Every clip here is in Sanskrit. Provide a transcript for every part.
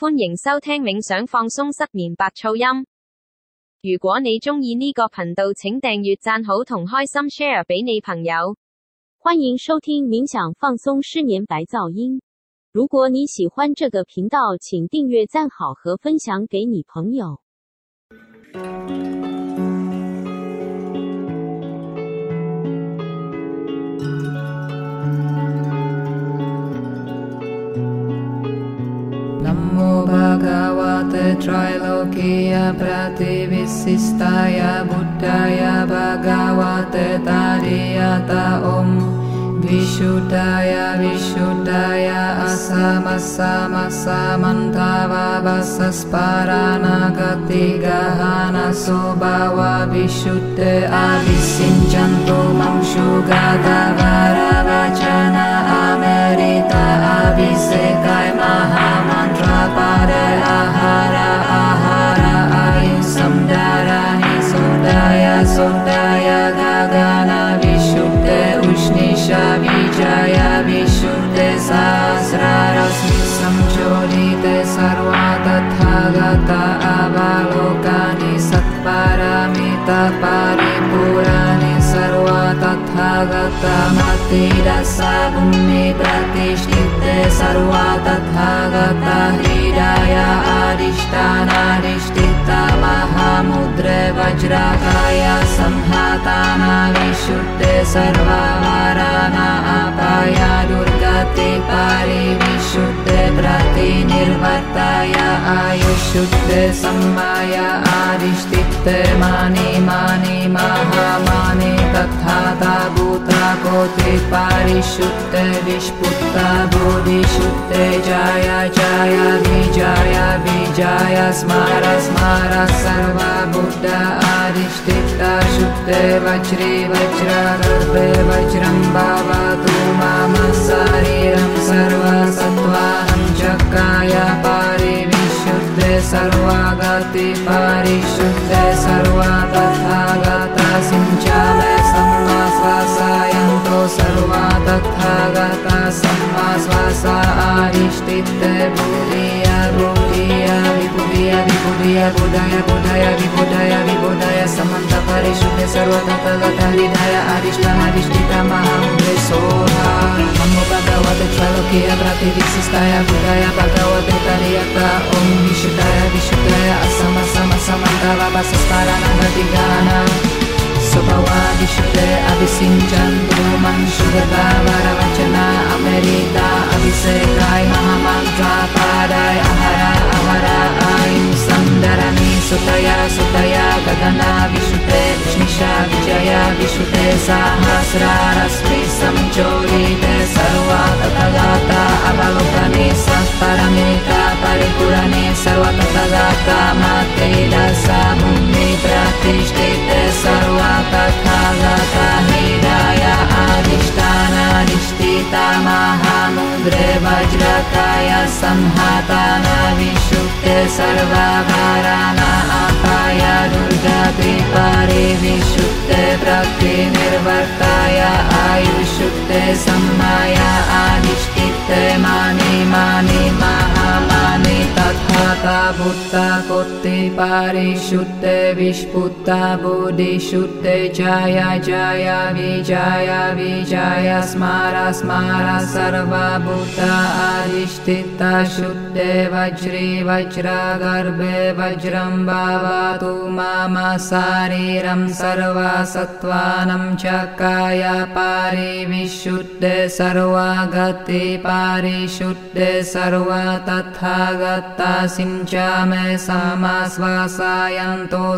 欢迎收听冥想放松失眠白噪音。如果你中意呢个频道，请订阅赞好同开心 share 俾你朋友。欢迎收听冥想放松失眠白噪音。如果你喜欢这个频道，请订阅赞好和分享给你朋友。भगवते त्रैलोकीय प्रतिविशिष्टाय बुद्धाय भगवते तारियत ॐ विशुद्धाय विशुद्धाय असमसमसामन्तावावसस्परानगतिगहनसो विशुद्ध अभिषिञ्चन्तु मंशुगधवरवचन अमृत अभिषेकाय महामन्त्रपद विजय विशुद्ध सहस्ररश्मि संचोदित सर्वा तथागत अवलोकानि सत्परमित परिपुराणि सर्वा तथागत मतिरस भूमि प्रतिष्ठित सर्वा तथागत हृदय अरिष्टानाधिष्ठित महामुद्र वज्रकाय संहाताना विशुद्ध सर्ववराना अपाय दुर्गति परिविशुद्ध प्रतिनिर्वर्ताय आयुषुद्ध सम्माय आदिष्टित मानि मानि महामानि तथा भूता कोटि परिशुद्ध विष्पुत्त बोधिशुद्ध जय जय विजय विजय स्मार स्मार सर्व बुद्ध आदिष्टित शुद्ध वज्रे वज्र गर्भ वज्रं भवतु मम शरीरं सर्वसत्त्वानं चक्राय परिविशुद्ध सर्वागति परिशुद्ध सर्वा तथागता सिञ्चाल सम्मा स्वासायन्तो सर्वा तथागता सम्मा स्वासा आदिष्टित भूरिय भूरिय विभुरिय विभुरिय बुधय बुधय विबुधय विबुधय समन्त परिशुद्ध सर्व तथागत हृदय अरिष्टानाधिष्ठित महामुद्रे सोहा नमो भगवते त्रैलोकीय प्रतिविशिष्टाय बुधाय भगवते तर्यत ॐ विशुद्धाय विशुद्धाय असम सम समन्तवसस्परानगतिगाना स्वभवा विशुद्धे अभिसिञ्चन्तु मंशुगतावरवचन अमृता अभिषेकाय महामन्त्रापादाय अहर अहर सन्दरमि सुतया सुतया गगना विशुद्धे विष्णिषा विजय विशुद्धे सहस्रारस्मि संचोरिते सर्वा तथागता अवलोकने सत्परमेका परिपुरणे सर्व तथागता मतेरसा भूमि प्रतिष्ठिते सर्वा तथागता हृदय अधिष्ठानाधिष्ठिता महामुद्रे वज्रकाय संहाताना विशुद्धे सर्वभाराना अपाय दुर्गति परिविशुद्धे प्रतिनिर्वर्ताय आयुषुद्धे सम्माय अधिष्ठिते मानि मानि महामानि तथा भूता परिशुद्ध विष्पुत्त बोधिशुद्ध जय जय विजय विजय स्मार स्मार सर्वभूत अधिष्ठित शुद्ध वज्रे वज्र गर्भे वज्रं भवतु मम शरीरं सर्वसत्त्वानं च काय परिविशुद्ध सर्वागति परिशुद्ध सर्व तथागता सिञ्चामे समाश्वासायन्तो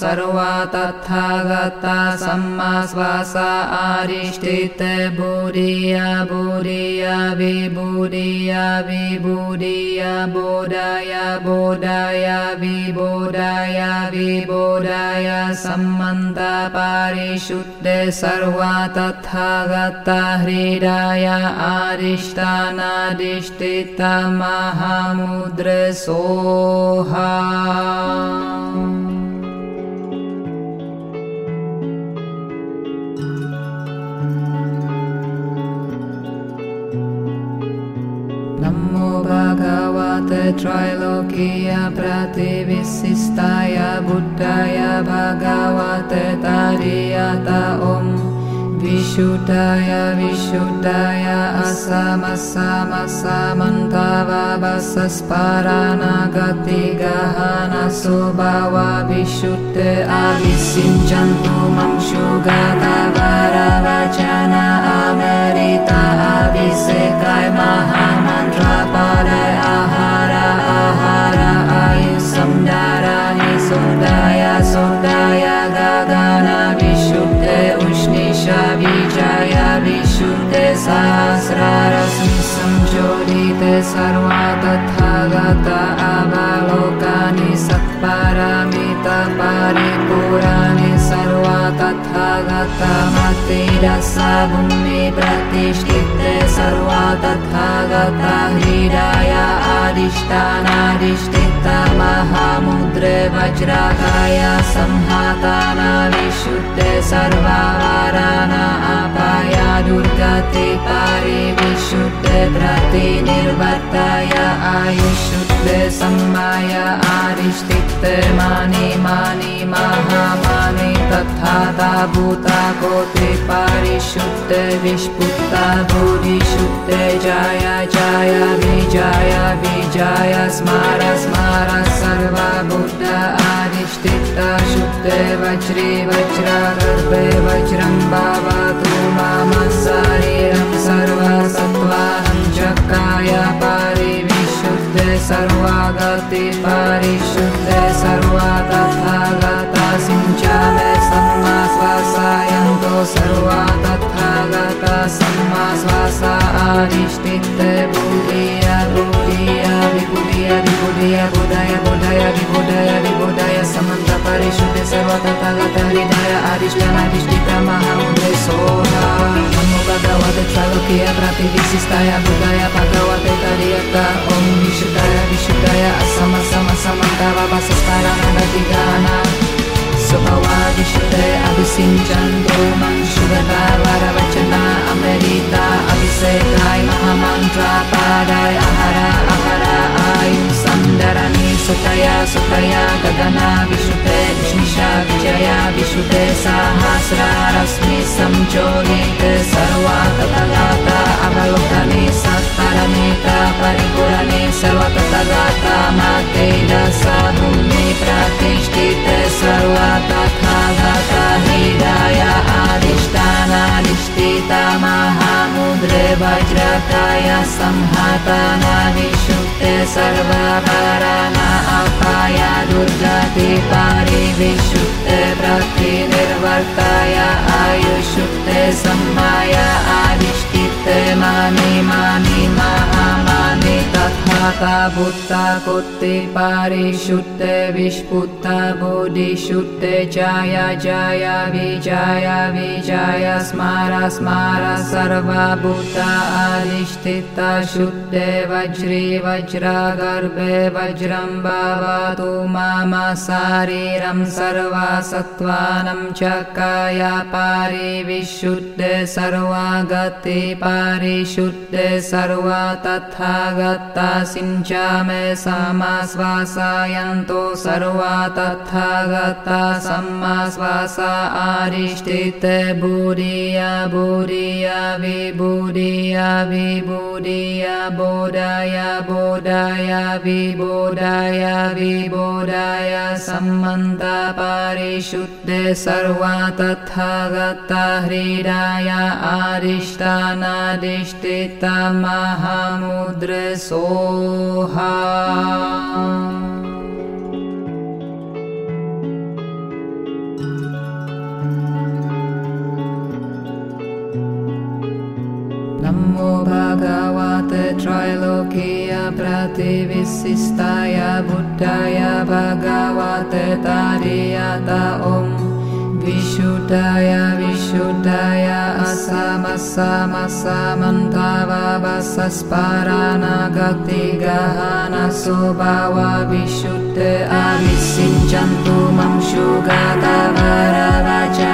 सर्वा तथागता सम्माश्वासा आरिष्टित भूरिय भूरिय विभूरिय विभूरिय बोधाय बोधाय विबोधाय विबोधाय सम्मन्त परिशुद्ध सर्वा तथागता हृदय आरिष्टानाधिष्ठित महामुद्र सोहा नमो भगवते त्रैलोकीय प्रतिविशिष्टाय बुद्धाय भगवते तारियत ॐ विशुद्धाय विशुद्धाय असमसमसमन्तावसस्परानगतिगहनसुभाव विशुद्ध अविसिञ्चन्तु मंशुगतवरवचन अमरिता अभिषेकाय महामन्त्रपदय आहार आहार आयुसंधाराणि सुन्दाय सुन्दाय संजोदिते सर्वा तथागत अवलोकानि सत्परमित परिपुराणि सर्वा तथागत मतिरस भूमि प्रतिष्ठिते सर्वा तथागत हृदय महामुद्रे वज्राकाय संहातान विशुद्धे सर्वावरान अपाय दुर्गति परिविशुद्धे प्रतिनिर्वर्ताय आयुषुद्धे सम्माय आदिष्ठिते मानि मानि महामानि तथा भूता कोति परिशुद्धे विष्पुत्ता भूरिशुद्धे जय जय विजय विजय स्मार स्मार सर्वा बुद्ध आदिष्ठित शुद्धे वज्रे वज्र वज्रं भवतु मम शरीरं सर्वसत्त्वाहं चक्राय परिविशुद्धे सर्वागति परिशुद्धे सर्वा तथा गता सिञ्चामे सम्मा स्वासायन्तो सर्वा तथा गता सम्मा स्वासा आदिष्ठिते बुद्धिय बुद्धिय विबुधिय विबुधिय बुधय बुधय विबुधय विबुधय समन्त परिशुद्धे सर्वा तथा गता हृदय अधिष्ठानाधिष्ठित महामुद्रे सोहा नमो भगवते त्रैलोक्य प्रतिविशिष्टाय बुधाय भगवते तर्यत ॐ विशुद्धाय विशुद्धाय असम सम समन्तवसस्तारानगतिगाना स्वभावादिशुद्धे अभिसिञ्चन्तो मंशुगता वरवचना अमरिता अभिषेकाय महामन्त्रपादाय अहर अहर आयु सन्दरणी सुतया सुतया गगना विशुद्धे विष्णिषा विजया विशुद्धे सहस्ररश्मि संचोदिते सर्वा तथगाता अवलोकने सत्तरमेत परिपुरणे सर्वतथगाता माते दशभूमि प्रतिष्ठिते सर्वा तथागता हृदय अधिष्ठानाधिष्ठित महामुद्रे वज्रकाय संहतान विशुद्धे सर्वपरान अपाय दुर्गति परिविशुद्धे प्रतिनिर्वर्ताय आयुषुद्धे सम्माय आदिष्ठिते मानि मानि तथा बुद्धा कुत्ति परिशुद्धे विष्पुत्ता बोधिशुद्धे जय जय विजय विजय स्मार स्मार सर्वभूता अधिष्ठित शुद्धे वज्रे गर्भे वज्रं भवतु मम शरीरं सर्वसत्त्वानं च काय परिविशुद्धे सर्वागति परिशुद्धे सर्वा तथा गता सिञ्चामे समाश्वासायन्तो सर्वा तथा गता सम्माश्वास आरिष्ठिते भूरिया भूरिया विभूरिया विभूरिया बोधाय बोधाय विबोधाय विबोधाय सम्मन्त परिशुद्धे सर्वा तथा गता हृदय आरिष्टानादिष्ठित महामुद्रे सोहा नमो भगवते त्रैलोकीय प्रतिविशिष्टाय बुद्धाय ॐ विशुद्धाय विशुद्धाय असमसमसमन्तावसस्परानगतिगहनसुभाव विशुद्ध अभिसिञ्चन्तु मंशुगतवरवचन अमरिता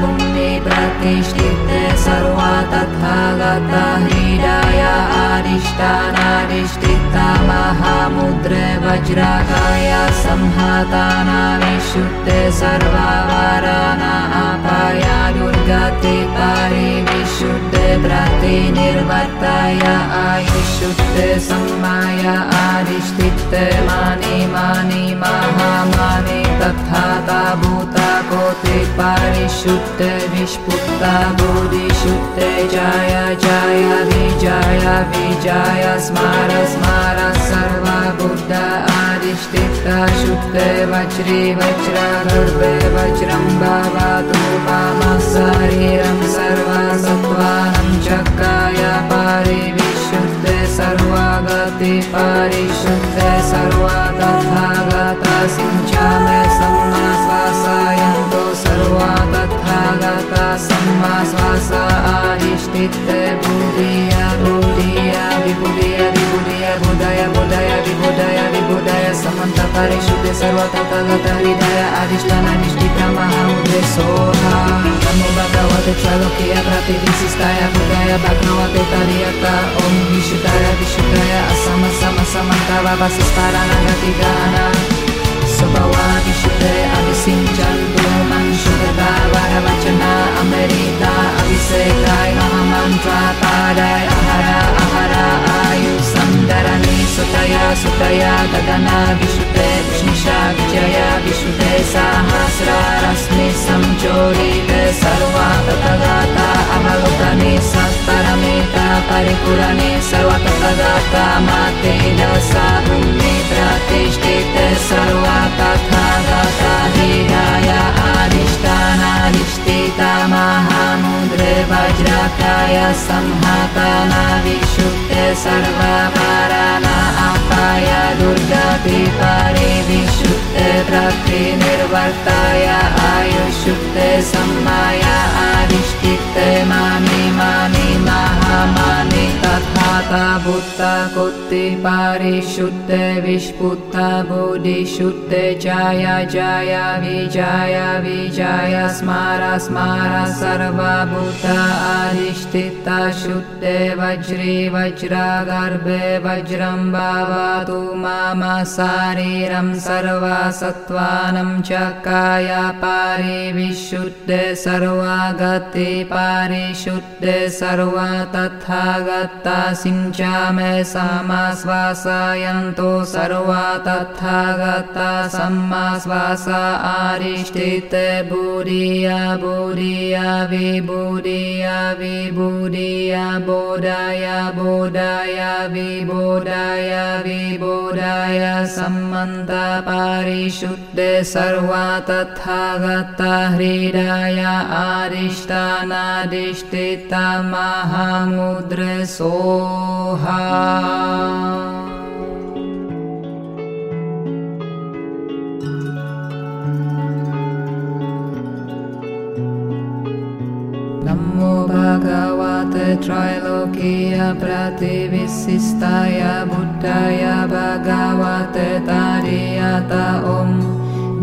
भूमि प्रतिष्ठिते सर्वा तथा गता ह्रीडाय आदिष्टानादिष्ठिता महामुद्रे वज्राकाय संहताना विशुद्धे सर्वा वाराणा अपाया दुर्गति परिविशुद्धे प्रतिनिर्वर्ताय आयुष्युद्धे सम्माय आदिष्ठिते मानि मानि महामानि तथा भूता कोति परिशुद्धे विष्पुत्ता बोधिशुद्धे जय जय विजय स्मार स्मार सर्वा बुद्ध आदिष्ठिता शुद्धे वज्रे वज्र गर्भे वज्रं भवतु मम शरीरं सर्वा चक्राय परिविशुद्धे सर्वागति परिशुद्धे सर्वा तथा गता सिञ्चामे सम्मा स्वासायन्तो सर्वा तथा गता सम्मा स्वास आदिष्ठिते बुधिय बुधिय विबुधिय विबुधिय बुधय बुधय विबुधय विबुधय समन्त परिशुद्धे सर्व तथा गता हृदय अधिष्ठानाधिष्ठिता महामुद्रे सोहा नमो भगवते त्रैलोक्य प्रतिविशिष्टाय बुधाय भगवते तर्यता ॐ विशुद्धाय विशुद्धाय असम सम समन्त वासिस्तारानगति गाना स्वभवा विशुद्धे अभिसिञ्चन्तु मनुष्यता वरवचना अमृता अभिषेकाय महामन्त्रा पादाय अहर अहर आयु सन्दरणे सुतया सुतया गगना विशुद्धे विष्णुषा विजय विशुद्धे सहस्रारश्मि संचोरिते सर्वा सत्परमेता परिपुरणे सर्व तथगाता माते दशा भूमि प्रतिष्ठिते सर्वा तथा गता हृदय आदिष्टानादिष्ठिता महामुद्रे वज्रकाय संहताना विशुद्धे सर्वा पाराना अपाय दुर्गति परिविशुद्धे प्रतिनिर्वर्ताय आयुष्युद्धे सम्माय आदिष्ठिते मानि मानि भूता कोत्ति परिशुद्धे विष्पुत्ता बोधिशुद्धे जय जय विजय विजय स्मार स्मार सर्वभूत अधिष्ठिता शुद्धे वज्रे वज्र गर्भे वज्रं भवतु मम शरीरं सर्वा सत्त्वानं च काय परिविशुद्धे सर्वा गति परिशुद्धे सर्वा तथा गता सिञ्चामे समा श्वासयन्तो सर्वा तथा गता सम्मा श्वास आरिष्ठिते बुरिया बुरिया विबुरिया विबुरिया बोधाय बोधाय विबोधाय विबोधाय सम्मन्त परिशुद्धे सर्वा तथा गता हृदय आदिष्टानादिष्ठिता महामुद्रे सोहा नमो भगवते त्रैलोकीय प्रतिविशिष्टाय बुद्धाय भगवते तारियत ॐ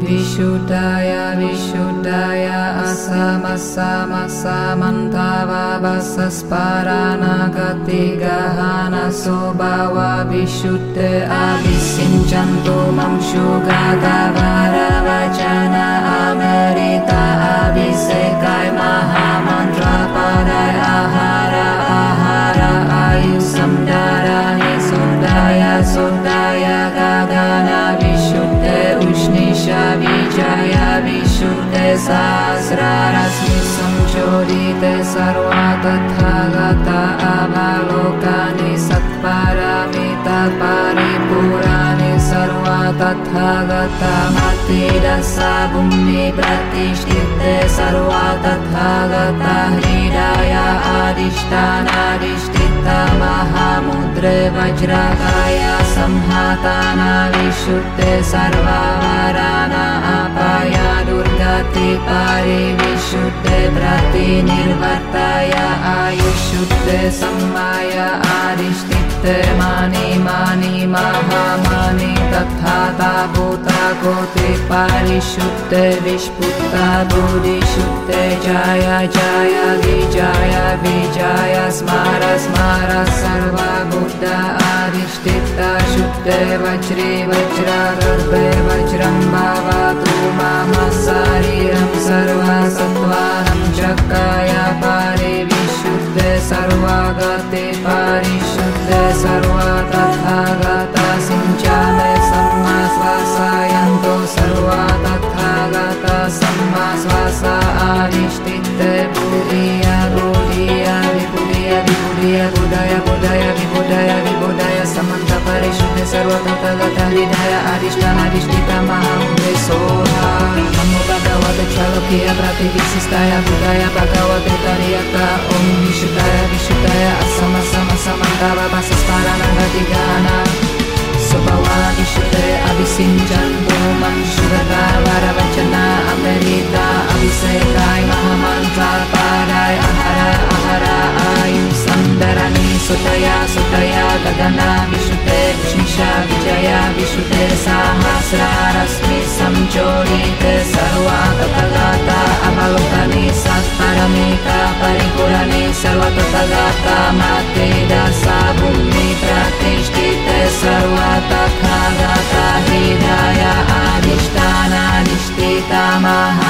विशुद्धाय विशुद्धाय असमसमसमन्तावसस्परानगति गहन स्वभाव विशुद्धे अभिषिञ्चन्तु मंशु गतवरवचन अमृता अभिषेकाय महामन्त्र तथा गता मतिरसा भूमि प्रतिष्ठिते सर्वा तथा गता हृदय आदिष्टानादिष्ठिता महामुद्रे वज्रकाय संहताना विशुद्धे सर्वा वराना अपाय दुर्गति गति पारि विशुद्धे प्रतिनिर्वर्ताय आयुशुद्धे सम्माय आदिष्टित्ते मानि मानि महामानि तथा ता भूता कोति पारिशुद्धे विष्पुत्ता बुधिशुद्धे जाय जाय विजाय विजाय स्मार स्मार सर्वा बुद्ध आदिष्टिता शुद्धे वज्रे Vajra Bhagavata Hridaya Adhishtana Adhishtita Mahamudre Soha Namo Bhagavate Chalokya Prativisistaya Budaya Bhagavate Tariyata Om Vishutaya Vishutaya Asama Sama Samantara Vasasparananda Digana Sobhava Vishutaya Avisinjan Bhuman Shudata Varavachana Amerita Avisaitai Mahamantra Parai Ahara Ahara Ayus सन्दरणी सुतया सुतया गगना विशुद्धे विष्णिषा विजया विशुद्धे सहस्रारश्मि संचोरिते सर्वा तथगाता अवलोकने सत्परमेका परिकुलने सर्वतथगाता माते दशा भूमि प्रतिष्ठिते सर्वा तथागता हृदय अधिष्ठानाधिष्ठिता महामुद्रे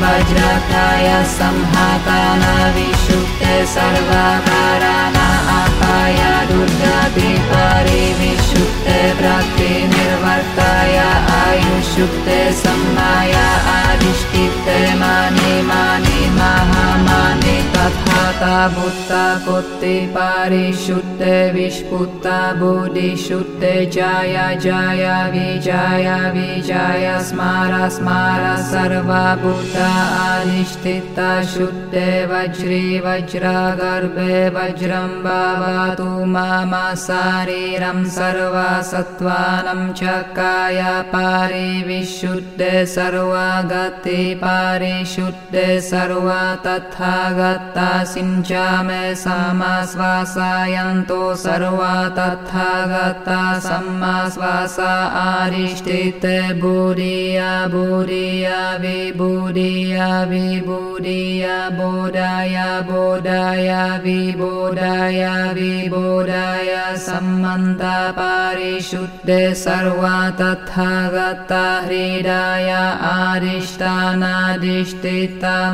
वज्रकाय संहाताना विशुद्धे सर्वाकाराना अपाय दुर्गति परिविशुद्धे प्रतिनिर्वर्ताय आयुषुद्धे सम्माय अधिष्ठिते मानि मानि महामानि भूता कोत्ते पारिशुद्धे विष्पुत्ता बुधिशुद्धे जाय जाय विजाय विजाय स्मार स्मार सर्वा भूता अधिष्ठिता शुद्धे वज्रे वज्रा गर्भे वज्रं भवतु मम शरीरं सर्वा सत्त्वानं चकाय पारि विशुद्धे सर्वा गति पारिशुद्धे सर्वा तथा गता सिञ्चामे समा श्वासायन्तो सर्वा तथा गता सम्मा श्वासा आरिष्टिते भूरिया भूरिया विभूरिया विभूरिया बोधाय बोधाय विबोधाय विबोधाय सम्मन्त पारिशुद्धे सर्वा तथा गता हृदय आरिष्टानाधिष्ठिता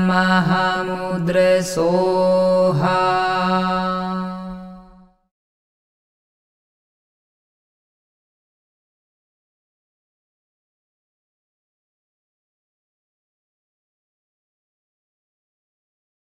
महामुद्रे सोहा